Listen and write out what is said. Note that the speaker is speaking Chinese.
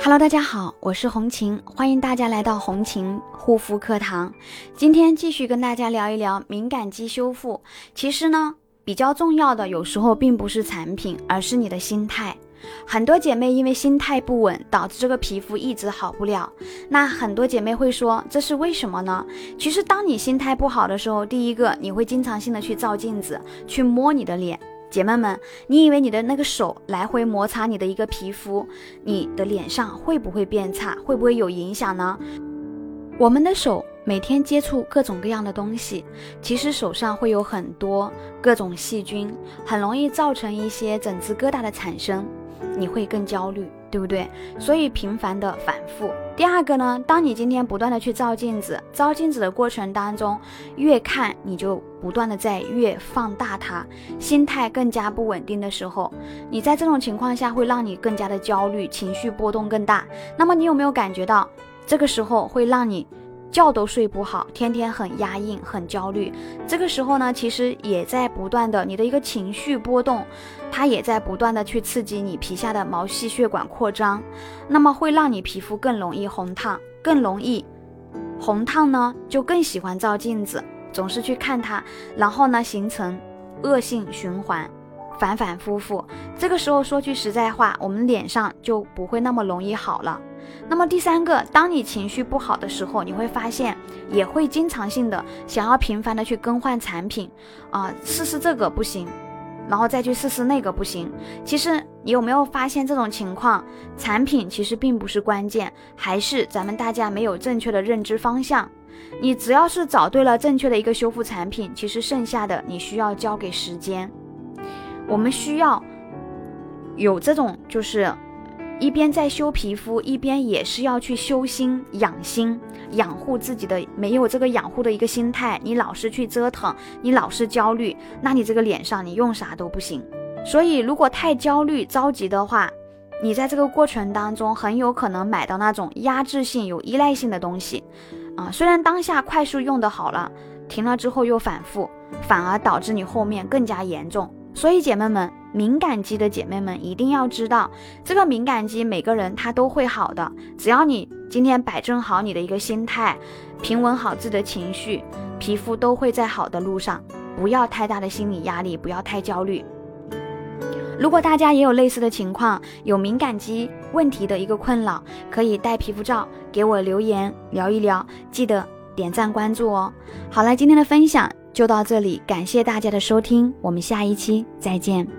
Hello，大家好，我是红琴，欢迎大家来到红琴护肤课堂。今天继续跟大家聊一聊敏感肌修复。其实呢，比较重要的有时候并不是产品，而是你的心态。很多姐妹因为心态不稳，导致这个皮肤一直好不了。那很多姐妹会说，这是为什么呢？其实，当你心态不好的时候，第一个你会经常性的去照镜子，去摸你的脸。姐妹们，你以为你的那个手来回摩擦你的一个皮肤，你的脸上会不会变差？会不会有影响呢？我们的手每天接触各种各样的东西，其实手上会有很多各种细菌，很容易造成一些疹子疙瘩的产生。你会更焦虑，对不对？所以频繁的反复。第二个呢，当你今天不断的去照镜子，照镜子的过程当中，越看你就不断的在越放大它，心态更加不稳定的时候，你在这种情况下会让你更加的焦虑，情绪波动更大。那么你有没有感觉到这个时候会让你？觉都睡不好，天天很压抑、很焦虑。这个时候呢，其实也在不断的你的一个情绪波动，它也在不断的去刺激你皮下的毛细血管扩张，那么会让你皮肤更容易红烫，更容易红烫呢，就更喜欢照镜子，总是去看它，然后呢，形成恶性循环。反反复复，这个时候说句实在话，我们脸上就不会那么容易好了。那么第三个，当你情绪不好的时候，你会发现也会经常性的想要频繁的去更换产品啊，试试这个不行，然后再去试试那个不行。其实你有没有发现这种情况？产品其实并不是关键，还是咱们大家没有正确的认知方向。你只要是找对了正确的一个修复产品，其实剩下的你需要交给时间。我们需要有这种，就是一边在修皮肤，一边也是要去修心、养心、养护自己的。没有这个养护的一个心态，你老是去折腾，你老是焦虑，那你这个脸上你用啥都不行。所以，如果太焦虑、着急的话，你在这个过程当中很有可能买到那种压制性、有依赖性的东西啊。虽然当下快速用的好了，停了之后又反复，反而导致你后面更加严重。所以，姐妹们，敏感肌的姐妹们一定要知道，这个敏感肌每个人他都会好的。只要你今天摆正好你的一个心态，平稳好自己的情绪，皮肤都会在好的路上。不要太大的心理压力，不要太焦虑。如果大家也有类似的情况，有敏感肌问题的一个困扰，可以带皮肤照给我留言聊一聊，记得点赞关注哦。好了，今天的分享。就到这里，感谢大家的收听，我们下一期再见。